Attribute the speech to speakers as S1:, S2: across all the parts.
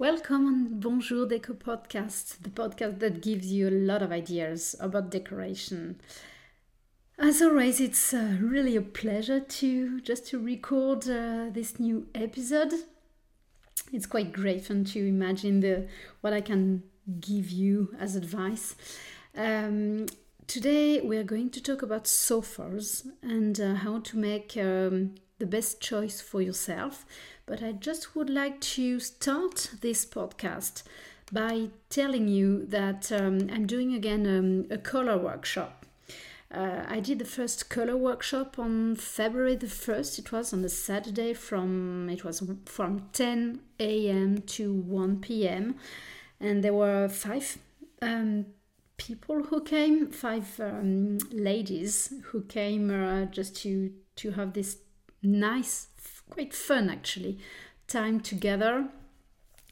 S1: Welcome on Bonjour Deco podcast, the podcast that gives you a lot of ideas about decoration. As always, it's uh, really a pleasure to just to record uh, this new episode. It's quite great fun to imagine the what I can give you as advice. Um, today we are going to talk about sofas and uh, how to make um, the best choice for yourself. But I just would like to start this podcast by telling you that um, I'm doing again um, a color workshop. Uh, I did the first color workshop on February the 1st. It was on a Saturday from it was from 10 a.m. to 1 p.m. and there were five um, people who came, five um, ladies who came uh, just to to have this nice, quite fun actually, time together.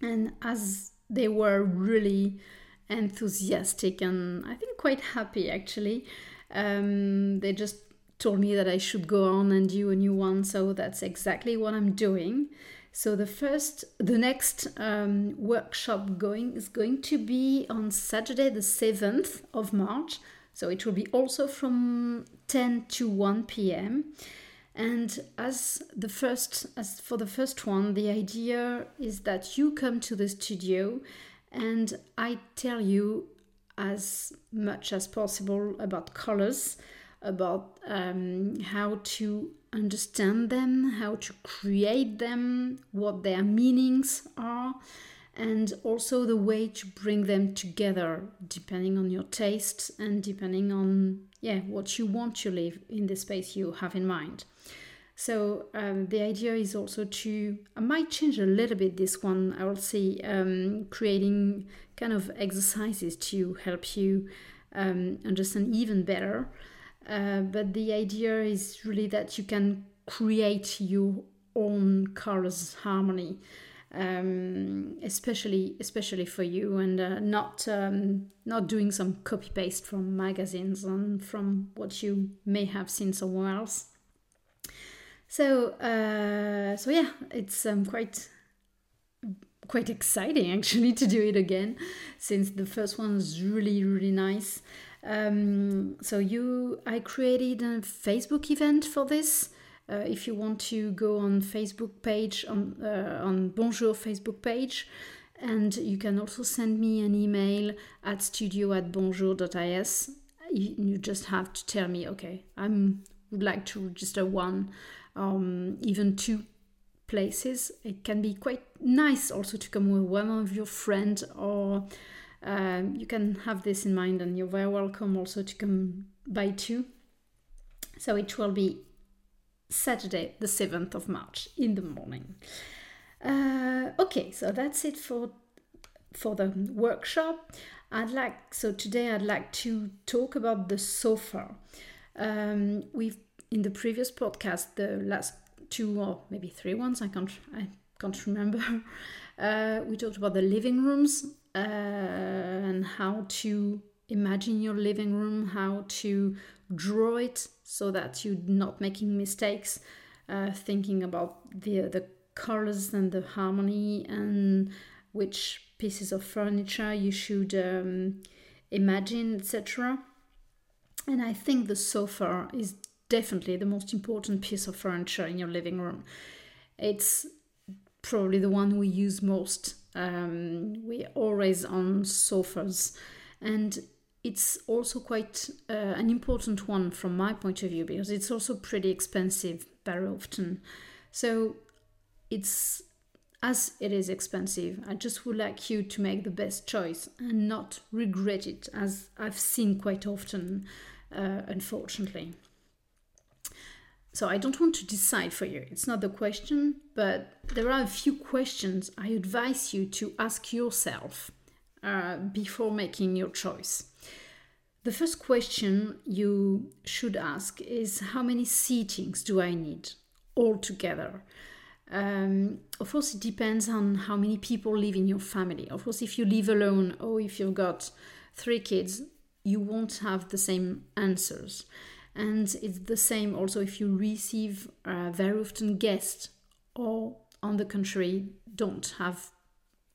S1: And as they were really enthusiastic and I think quite happy actually, um, they just told me that I should go on and do a new one. So that's exactly what I'm doing. So the first, the next um, workshop going is going to be on Saturday, the 7th of March. So it will be also from 10 to 1 p.m. And as the first, as for the first one, the idea is that you come to the studio and I tell you as much as possible about colors, about um, how to understand them, how to create them, what their meanings are, and also the way to bring them together depending on your tastes and depending on yeah what you want to live in the space you have in mind. So um, the idea is also to i might change a little bit this one. I will see um, creating kind of exercises to help you um, understand even better. Uh, but the idea is really that you can create your own colors harmony um, especially especially for you and uh, not um, not doing some copy paste from magazines and from what you may have seen somewhere else. So uh, so yeah it's um, quite quite exciting actually to do it again since the first one was really really nice. Um, so you i created a facebook event for this uh, if you want to go on Facebook page on uh, on Bonjour Facebook page, and you can also send me an email at studio at bonjour.is. You just have to tell me, okay, I would like to register one, um, even two places. It can be quite nice also to come with one of your friends, or um, you can have this in mind, and you're very welcome also to come by two. So it will be Saturday, the 7th of March in the morning. Uh, okay, so that's it for for the workshop. I'd like so today I'd like to talk about the sofa. Um, we've in the previous podcast, the last two or maybe three ones, I can't I can't remember. Uh, we talked about the living rooms uh, and how to imagine your living room, how to draw it so that you're not making mistakes, uh, thinking about the the colors and the harmony and which pieces of furniture you should um, imagine, etc. And I think the sofa is definitely the most important piece of furniture in your living room. It's probably the one we use most. Um, we're always on sofas, and it's also quite uh, an important one from my point of view because it's also pretty expensive very often. So it's as it is expensive, I just would like you to make the best choice and not regret it, as I've seen quite often, uh, unfortunately. So I don't want to decide for you. It's not the question, but there are a few questions I advise you to ask yourself uh, before making your choice. The first question you should ask is how many seatings do I need altogether? Um, of course, it depends on how many people live in your family. Of course, if you live alone or if you've got three kids, you won't have the same answers. And it's the same also if you receive uh, very often guests or, on the contrary, don't have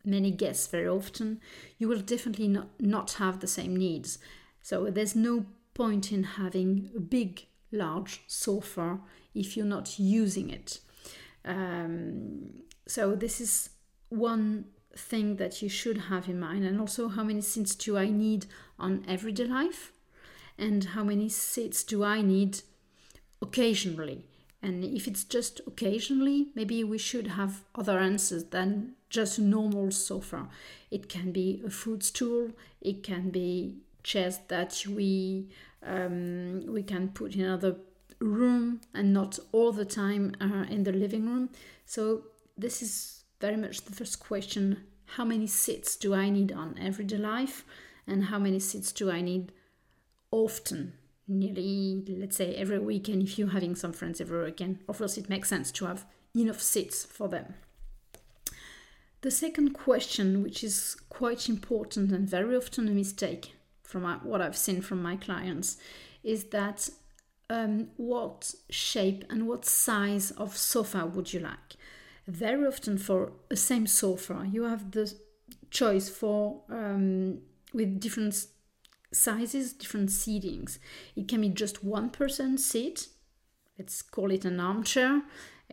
S1: many guests very often, you will definitely not, not have the same needs. So there's no point in having a big, large sofa if you're not using it. Um, so this is one thing that you should have in mind, and also how many seats do I need on everyday life, and how many seats do I need occasionally. And if it's just occasionally, maybe we should have other answers than just normal sofa. It can be a footstool, it can be chairs that we um, we can put in another room and not all the time uh, in the living room. So this is very much the first question: How many seats do I need on everyday life, and how many seats do I need often? Nearly, let's say, every weekend. If you're having some friends every weekend, of course, it makes sense to have enough seats for them. The second question, which is quite important and very often a mistake from what I've seen from my clients, is that um, what shape and what size of sofa would you like? Very often, for the same sofa, you have the choice for um, with different sizes, different seatings. It can be just one person seat. Let's call it an armchair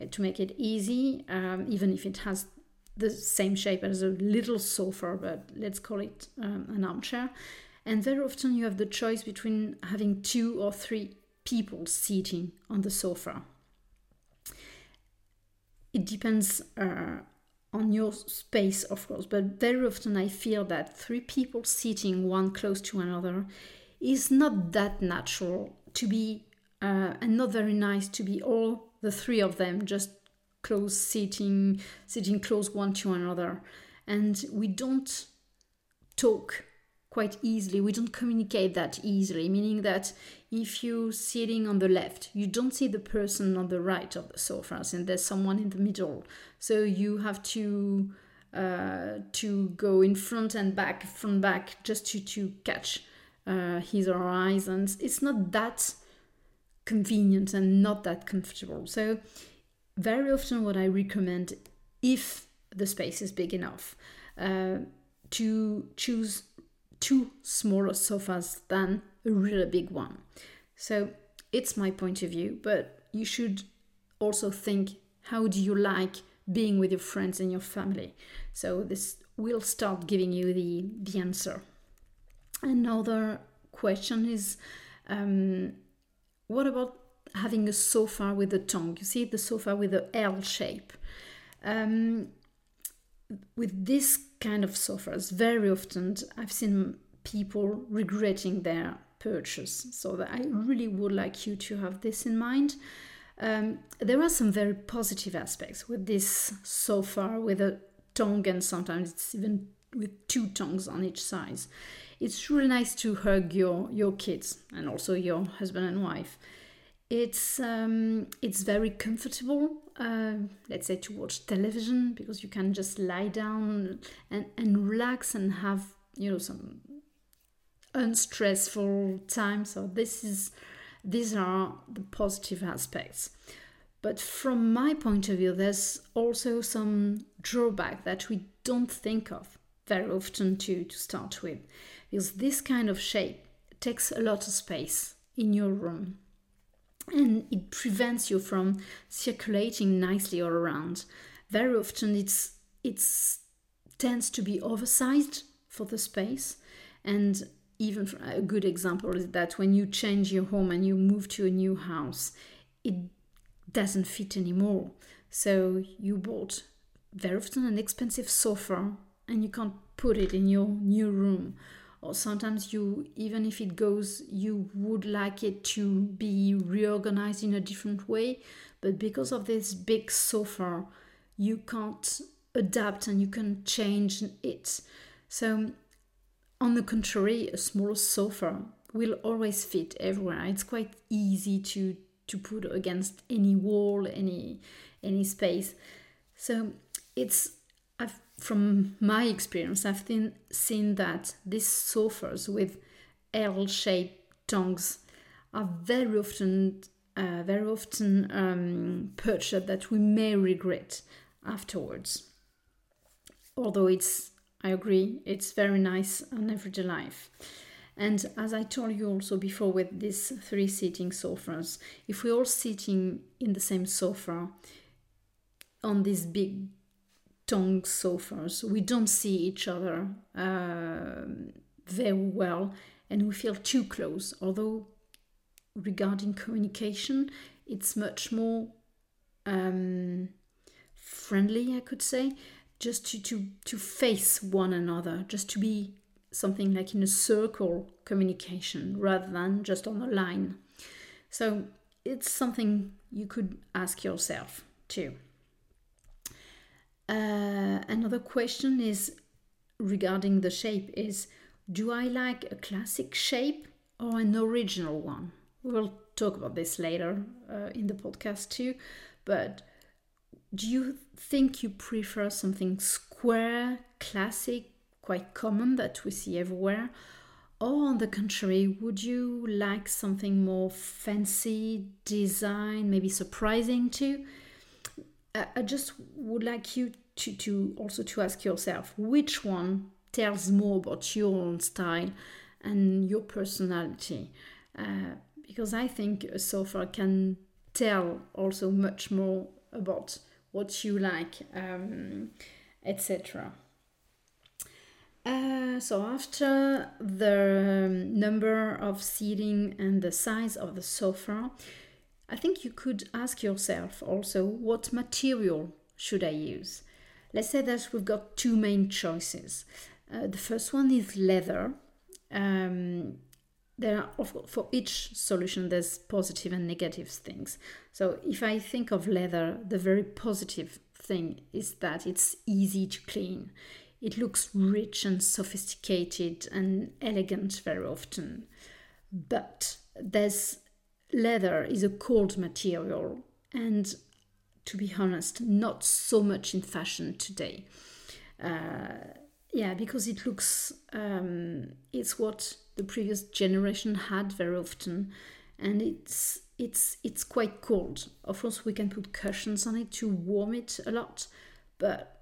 S1: uh, to make it easy, um, even if it has the same shape as a little sofa, but let's call it um, an armchair. And very often you have the choice between having two or three people sitting on the sofa. It depends uh, on your space, of course, but very often I feel that three people sitting one close to another is not that natural to be, uh, and not very nice to be all the three of them just close sitting, sitting close one to another, and we don't talk quite easily. We don't communicate that easily, meaning that if you're sitting on the left, you don't see the person on the right of the sofas, and there's someone in the middle. So you have to uh, to go in front and back, front back, just to to catch uh, his or her eyes, and it's not that convenient and not that comfortable. So very often, what I recommend, if the space is big enough, uh, to choose two smaller sofas than a really big one. So it's my point of view, but you should also think how do you like being with your friends and your family? So this will start giving you the, the answer. Another question is um, what about having a sofa with a tongue? You see the sofa with the L shape. Um, with this kind of sofas, very often I've seen people regretting their purchase. So that I really would like you to have this in mind. Um, there are some very positive aspects with this sofa with a tongue, and sometimes it's even with two tongues on each side. It's really nice to hug your your kids and also your husband and wife. It's um, it's very comfortable. Uh, let's say to watch television because you can just lie down and, and relax and have you know some unstressful time. So this is these are the positive aspects. But from my point of view, there's also some drawback that we don't think of very often to, to start with. Because this kind of shape takes a lot of space in your room and it prevents you from circulating nicely all around. Very often it's it's tends to be oversized for the space and even a good example is that when you change your home and you move to a new house, it doesn't fit anymore. So you bought very often an expensive sofa and you can't put it in your new room. Or sometimes you, even if it goes, you would like it to be reorganized in a different way, but because of this big sofa, you can't adapt and you can change it. So on the contrary, a small sofa will always fit everywhere. It's quite easy to to put against any wall, any any space. So it's from my experience, I've seen, seen that these sofas with L-shaped tongues are very often uh, very often um, purchased that we may regret afterwards. although it's I agree, it's very nice on everyday life. And as I told you also before with these three seating sofas, if we're all sitting in the same sofa on this big tongue sofas, we don't see each other uh, very well and we feel too close. Although, regarding communication, it's much more um, friendly, I could say, just to, to, to face one another, just to be something like in a circle communication rather than just on a line. So it's something you could ask yourself too. Uh, another question is regarding the shape is do I like a classic shape or an original one? We'll talk about this later uh, in the podcast too, but do you think you prefer something square, classic, quite common that we see everywhere? Or on the contrary, would you like something more fancy, design, maybe surprising too? I just would like you to, to also to ask yourself which one tells more about your own style and your personality. Uh, because I think a sofa can tell also much more about what you like, um, etc. Uh, so after the um, number of seating and the size of the sofa, I think you could ask yourself also what material should I use? Let's say that we've got two main choices. Uh, the first one is leather. Um, there are for each solution there's positive and negative things. So if I think of leather, the very positive thing is that it's easy to clean. It looks rich and sophisticated and elegant very often. But there's leather is a cold material and to be honest, not so much in fashion today. Uh, yeah, because it looks, um, it's what the previous generation had very often, and it's it's it's quite cold. Of course, we can put cushions on it to warm it a lot, but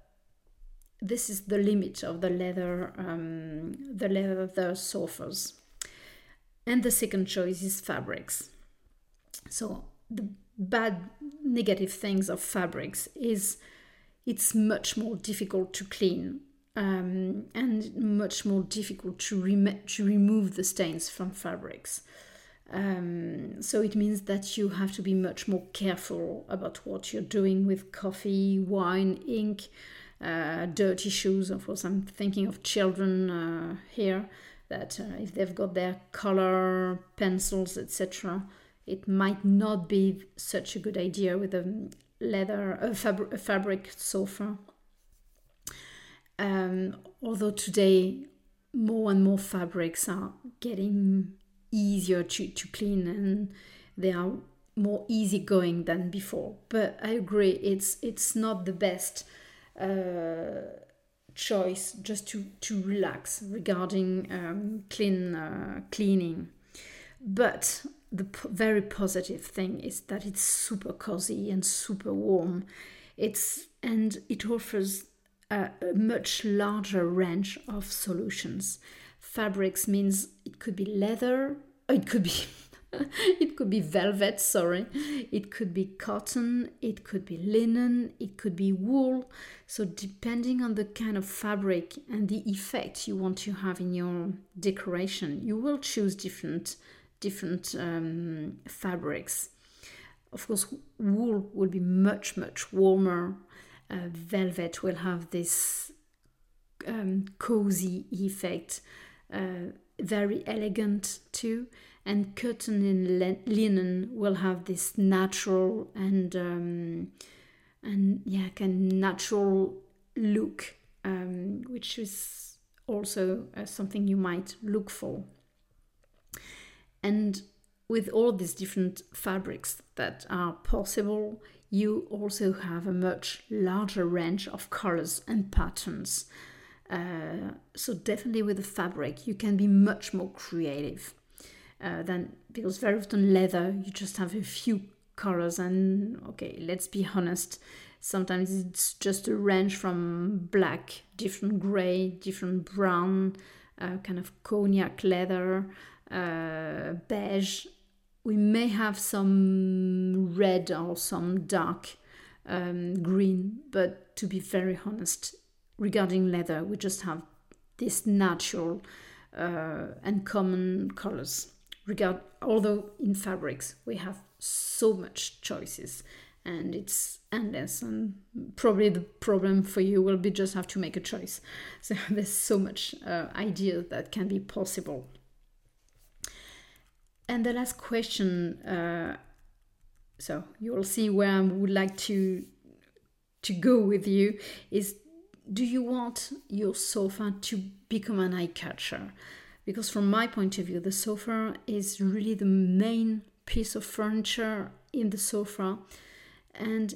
S1: this is the limit of the leather um, the leather sofas. And the second choice is fabrics. So the bad negative things of fabrics is it's much more difficult to clean um, and much more difficult to, rem- to remove the stains from fabrics. Um, so it means that you have to be much more careful about what you're doing with coffee, wine, ink, uh, dirty shoes. Of course, I'm thinking of children uh, here that uh, if they've got their color pencils, etc., it might not be such a good idea with a leather, a, fab- a fabric sofa um, although today more and more fabrics are getting easier to, to clean and they are more easygoing than before. But I agree, it's it's not the best uh, choice just to, to relax regarding um, clean uh, cleaning. But the p- very positive thing is that it's super cozy and super warm. It's and it offers a, a much larger range of solutions. Fabrics means it could be leather, oh, it could be it could be velvet, sorry. It could be cotton, it could be linen, it could be wool. So, depending on the kind of fabric and the effect you want to have in your decoration, you will choose different different um, fabrics. Of course, wool will be much much warmer uh, velvet will have this um, cozy effect, uh, very elegant too. And cotton and linen will have this natural and um, and yeah, kind of natural look, um, which is also uh, something you might look for. And with all these different fabrics that are possible, you also have a much larger range of colors and patterns. Uh, so definitely with the fabric, you can be much more creative uh, than because very often leather you just have a few colors and okay, let's be honest, Sometimes it's just a range from black, different gray, different brown, uh, kind of cognac leather, uh, beige. We may have some red or some dark um, green, but to be very honest, regarding leather, we just have this natural uh, and common colors. Regard, although in fabrics we have so much choices and it's endless and probably the problem for you will be just have to make a choice so there's so much uh, idea that can be possible and the last question uh, so you will see where i would like to to go with you is do you want your sofa to become an eye catcher? Because from my point of view the sofa is really the main piece of furniture in the sofa. And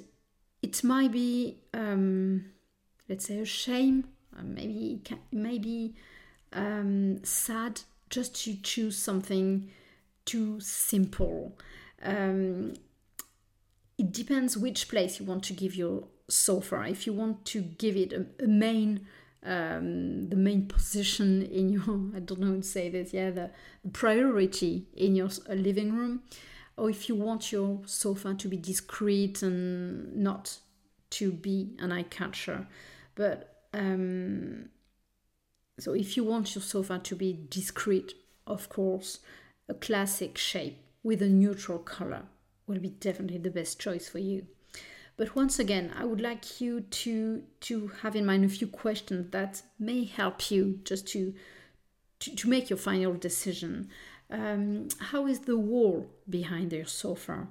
S1: it might be um, let's say a shame uh, maybe maybe um, sad just to choose something too simple um, it depends which place you want to give your sofa if you want to give it a, a main um, the main position in your I don't know how to say this yeah the, the priority in your living room or if you want your sofa to be discreet and not to be an eye catcher. But um, so if you want your sofa to be discreet, of course, a classic shape with a neutral color will be definitely the best choice for you. But once again, I would like you to to have in mind a few questions that may help you just to to, to make your final decision. Um, how is the wall behind your sofa?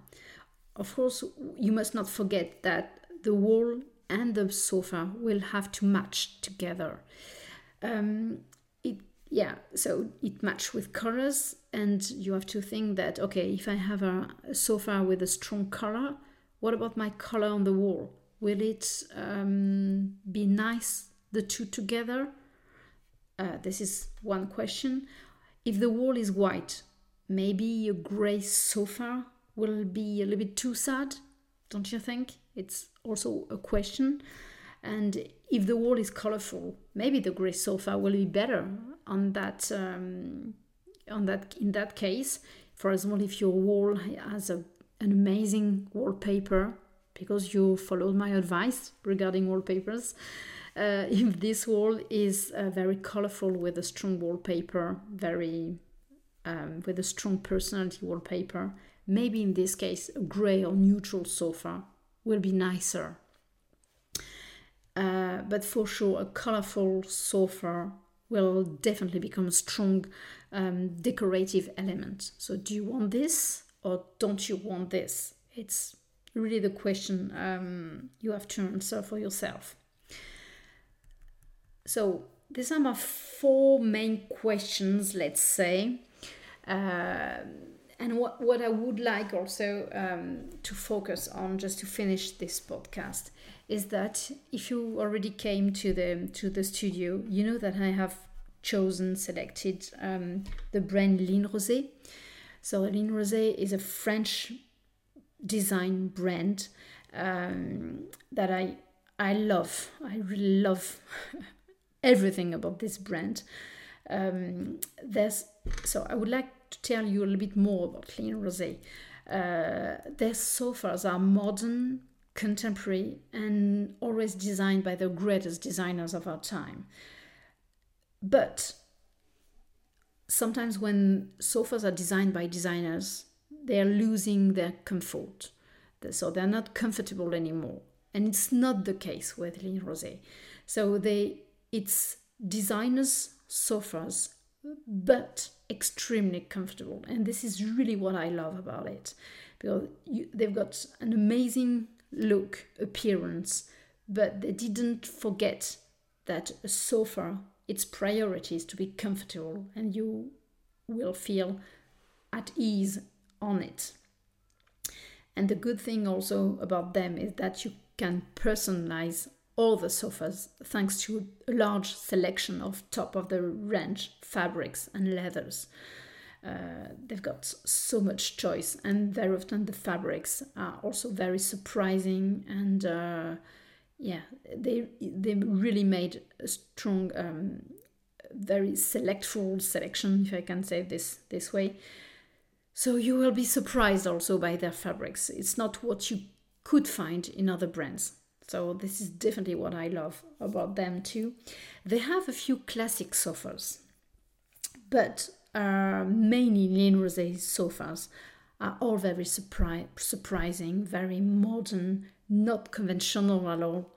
S1: Of course, you must not forget that the wall and the sofa will have to match together. Um, it yeah, so it match with colors, and you have to think that okay, if I have a, sofa with a strong color, what about my color on the wall? Will it um, be nice the two together? Uh, this is one question. If the wall is white, maybe a grey sofa will be a little bit too sad, don't you think? It's also a question. And if the wall is colorful, maybe the grey sofa will be better on that. Um, on that, in that case, for example, if your wall has a, an amazing wallpaper, because you followed my advice regarding wallpapers, uh, if this wall is uh, very colorful with a strong wallpaper, very um, with a strong personality wallpaper, maybe in this case a gray or neutral sofa will be nicer. Uh, but for sure, a colorful sofa will definitely become a strong um, decorative element. So, do you want this or don't you want this? It's really the question um, you have to answer for yourself. So, these are my four main questions, let's say. Uh, and what, what I would like also um, to focus on, just to finish this podcast, is that if you already came to the to the studio, you know that I have chosen selected um, the brand Ligne Roset. So Ligne Roset is a French design brand um, that I I love. I really love everything about this brand. Um, there's so I would like to tell you a little bit more about Ligne Roset. Uh, their sofas are modern, contemporary, and always designed by the greatest designers of our time. But sometimes when sofas are designed by designers, they're losing their comfort. So they're not comfortable anymore. And it's not the case with Ligne Roset. So they it's designers sofas but extremely comfortable and this is really what i love about it because you, they've got an amazing look appearance but they didn't forget that a sofa its priority is to be comfortable and you will feel at ease on it and the good thing also about them is that you can personalize all the sofas thanks to a large selection of top of the range fabrics and leathers. Uh, they've got so much choice, and very often the fabrics are also very surprising and uh, yeah, they they really made a strong, um, very selectful selection, if I can say this this way. So you will be surprised also by their fabrics. It's not what you could find in other brands. So this is definitely what I love about them too. They have a few classic sofas, but uh, mainly Ligne Roset sofas are all very surpri- surprising, very modern, not conventional at all,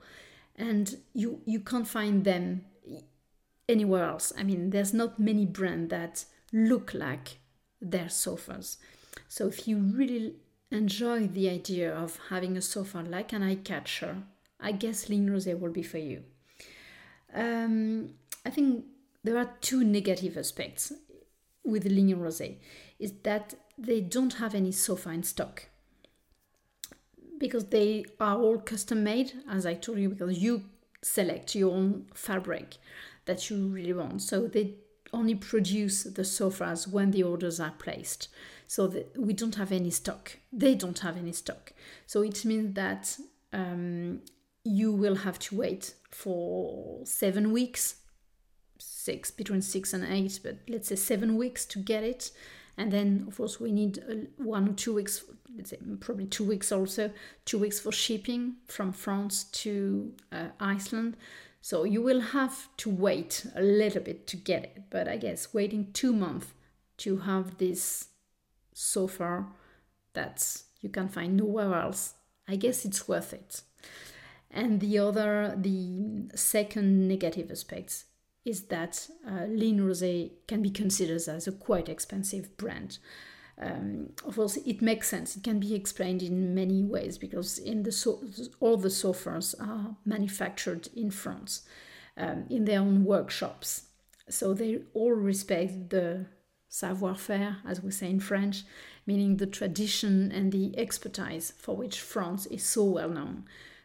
S1: and you you can't find them anywhere else. I mean, there's not many brands that look like their sofas. So if you really enjoy the idea of having a sofa like an eye catcher, I guess Ligne Roset will be for you. Um, I think there are two negative aspects with Ligne Roset is that they don't have any sofa in stock. Because they are all custom made as i told you because you select your own fabric that you really want. So they only produce the sofas when the orders are placed. So that we don't have any stock. They don't have any stock. So it means that um, you will have to wait for seven weeks six between six and eight but let's say seven weeks to get it. And then of course we need one or two weeks let's say probably two weeks also two weeks for shipping from france to uh, iceland. So you will have to wait a little bit to get it but i guess waiting two months to have this so far that's you can find nowhere else. I guess it's worth it. And the other the second negative aspects is that uh, Ligne Roset can be considered as a quite expensive brand. Um, of course, it makes sense. It can be explained in many ways because in the so- all the sofas are manufactured in France um, in their own workshops, so they all respect the savoir-faire, as we say in French, meaning the tradition and the expertise for which France is so well known.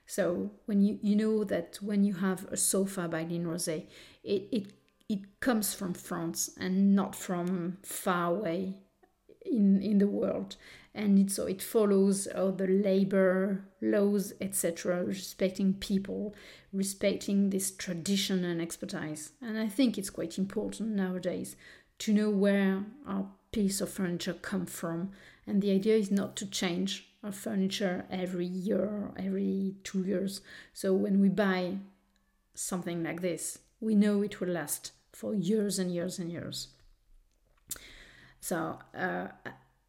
S1: So when you, you know that when you have a sofa by Ligne Roset, it, it it comes from France and not from far away in in the world. And it, so it follows all the labor laws etc respecting people respecting this tradition and expertise. And i think it's quite important nowadays to know where our piece of furniture come from. And the idea is not to change furniture every year every two years. So when we buy something like this we know it will last for years and years and years. So uh,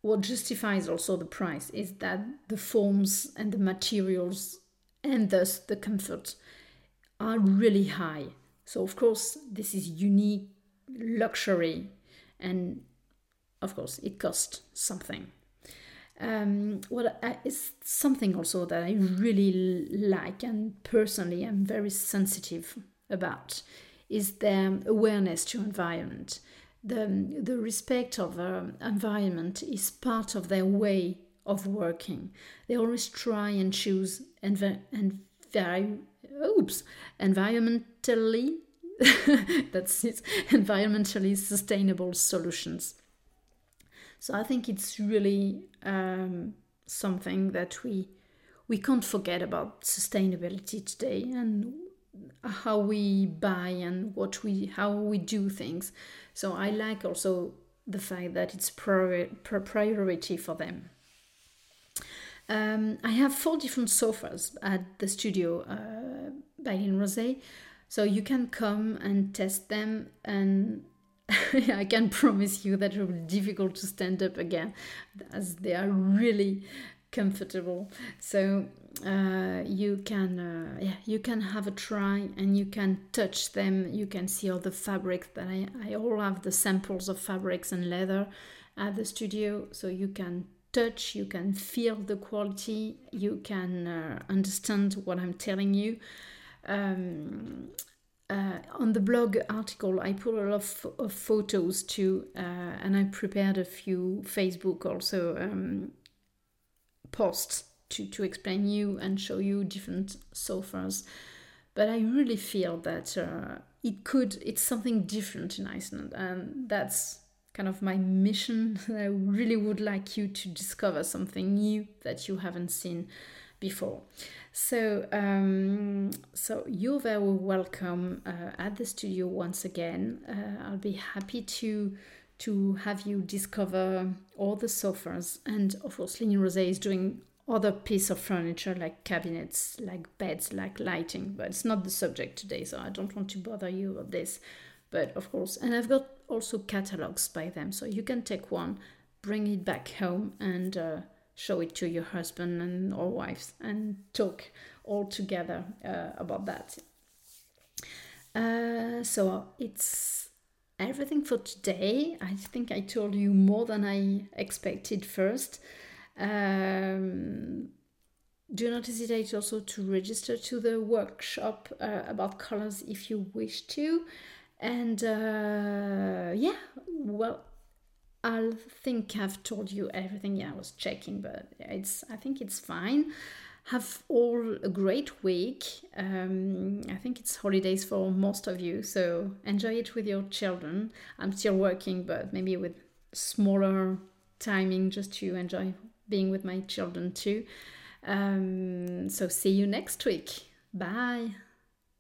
S1: what justifies also the price is that the forms and the materials and thus the comfort are really high. So of course this is unique luxury and of course it costs something um, what I, is something also that I really like and personally I'm very sensitive about is their awareness to environment. The, the respect of uh, environment is part of their way of working. They always try and choose env- and very oops environmentally that's it environmentally sustainable solutions so I think it's really um, something that we we can't forget about sustainability today and how we buy and what we how we do things. So I like also the fact that it's priori- priority for them. Um, I have four different sofas at the studio uh, by Ligne Roset, so you can come and test them and I can promise you that it will be difficult to stand up again as they are really comfortable. So uh, you can uh, yeah you can have a try and you can touch them. You can see all the fabrics that I, I all have the samples of fabrics and leather at the studio so you can touch you can feel the quality you can uh, understand what i'm telling you um, uh, on the blog article, I put a lot of, of photos too, uh, and I prepared a few Facebook also um, posts to, to explain you and show you different sofas. But I really feel that uh, it could, it's something different in Iceland, and that's kind of my mission. I really would like you to discover something new that you haven't seen before. So, um, so you're very welcome uh, at the studio once again. Uh, I'll be happy to to have you discover all the sofas, and of course, Ligne Roset is doing other piece of furniture like cabinets, like beds, like lighting. But it's not the subject today, so I don't want to bother you with this. But of course, and I've got also catalogs by them, so you can take one, bring it back home, and uh, show it to your husband and or wives and talk all together uh, about that. Uh, so it's everything for today. I think I told you more than I expected first. Um, do not hesitate also to register to the workshop uh, about colors if you wish to. And uh, yeah, well, I think I've told you everything. Yeah, I was checking, but it's I think it's fine. Have all a great week. Um, I think it's holidays for most of you, so enjoy it with your children. I'm still working, but maybe with smaller timing just to enjoy being with my children too. Um, so see you next week. Bye.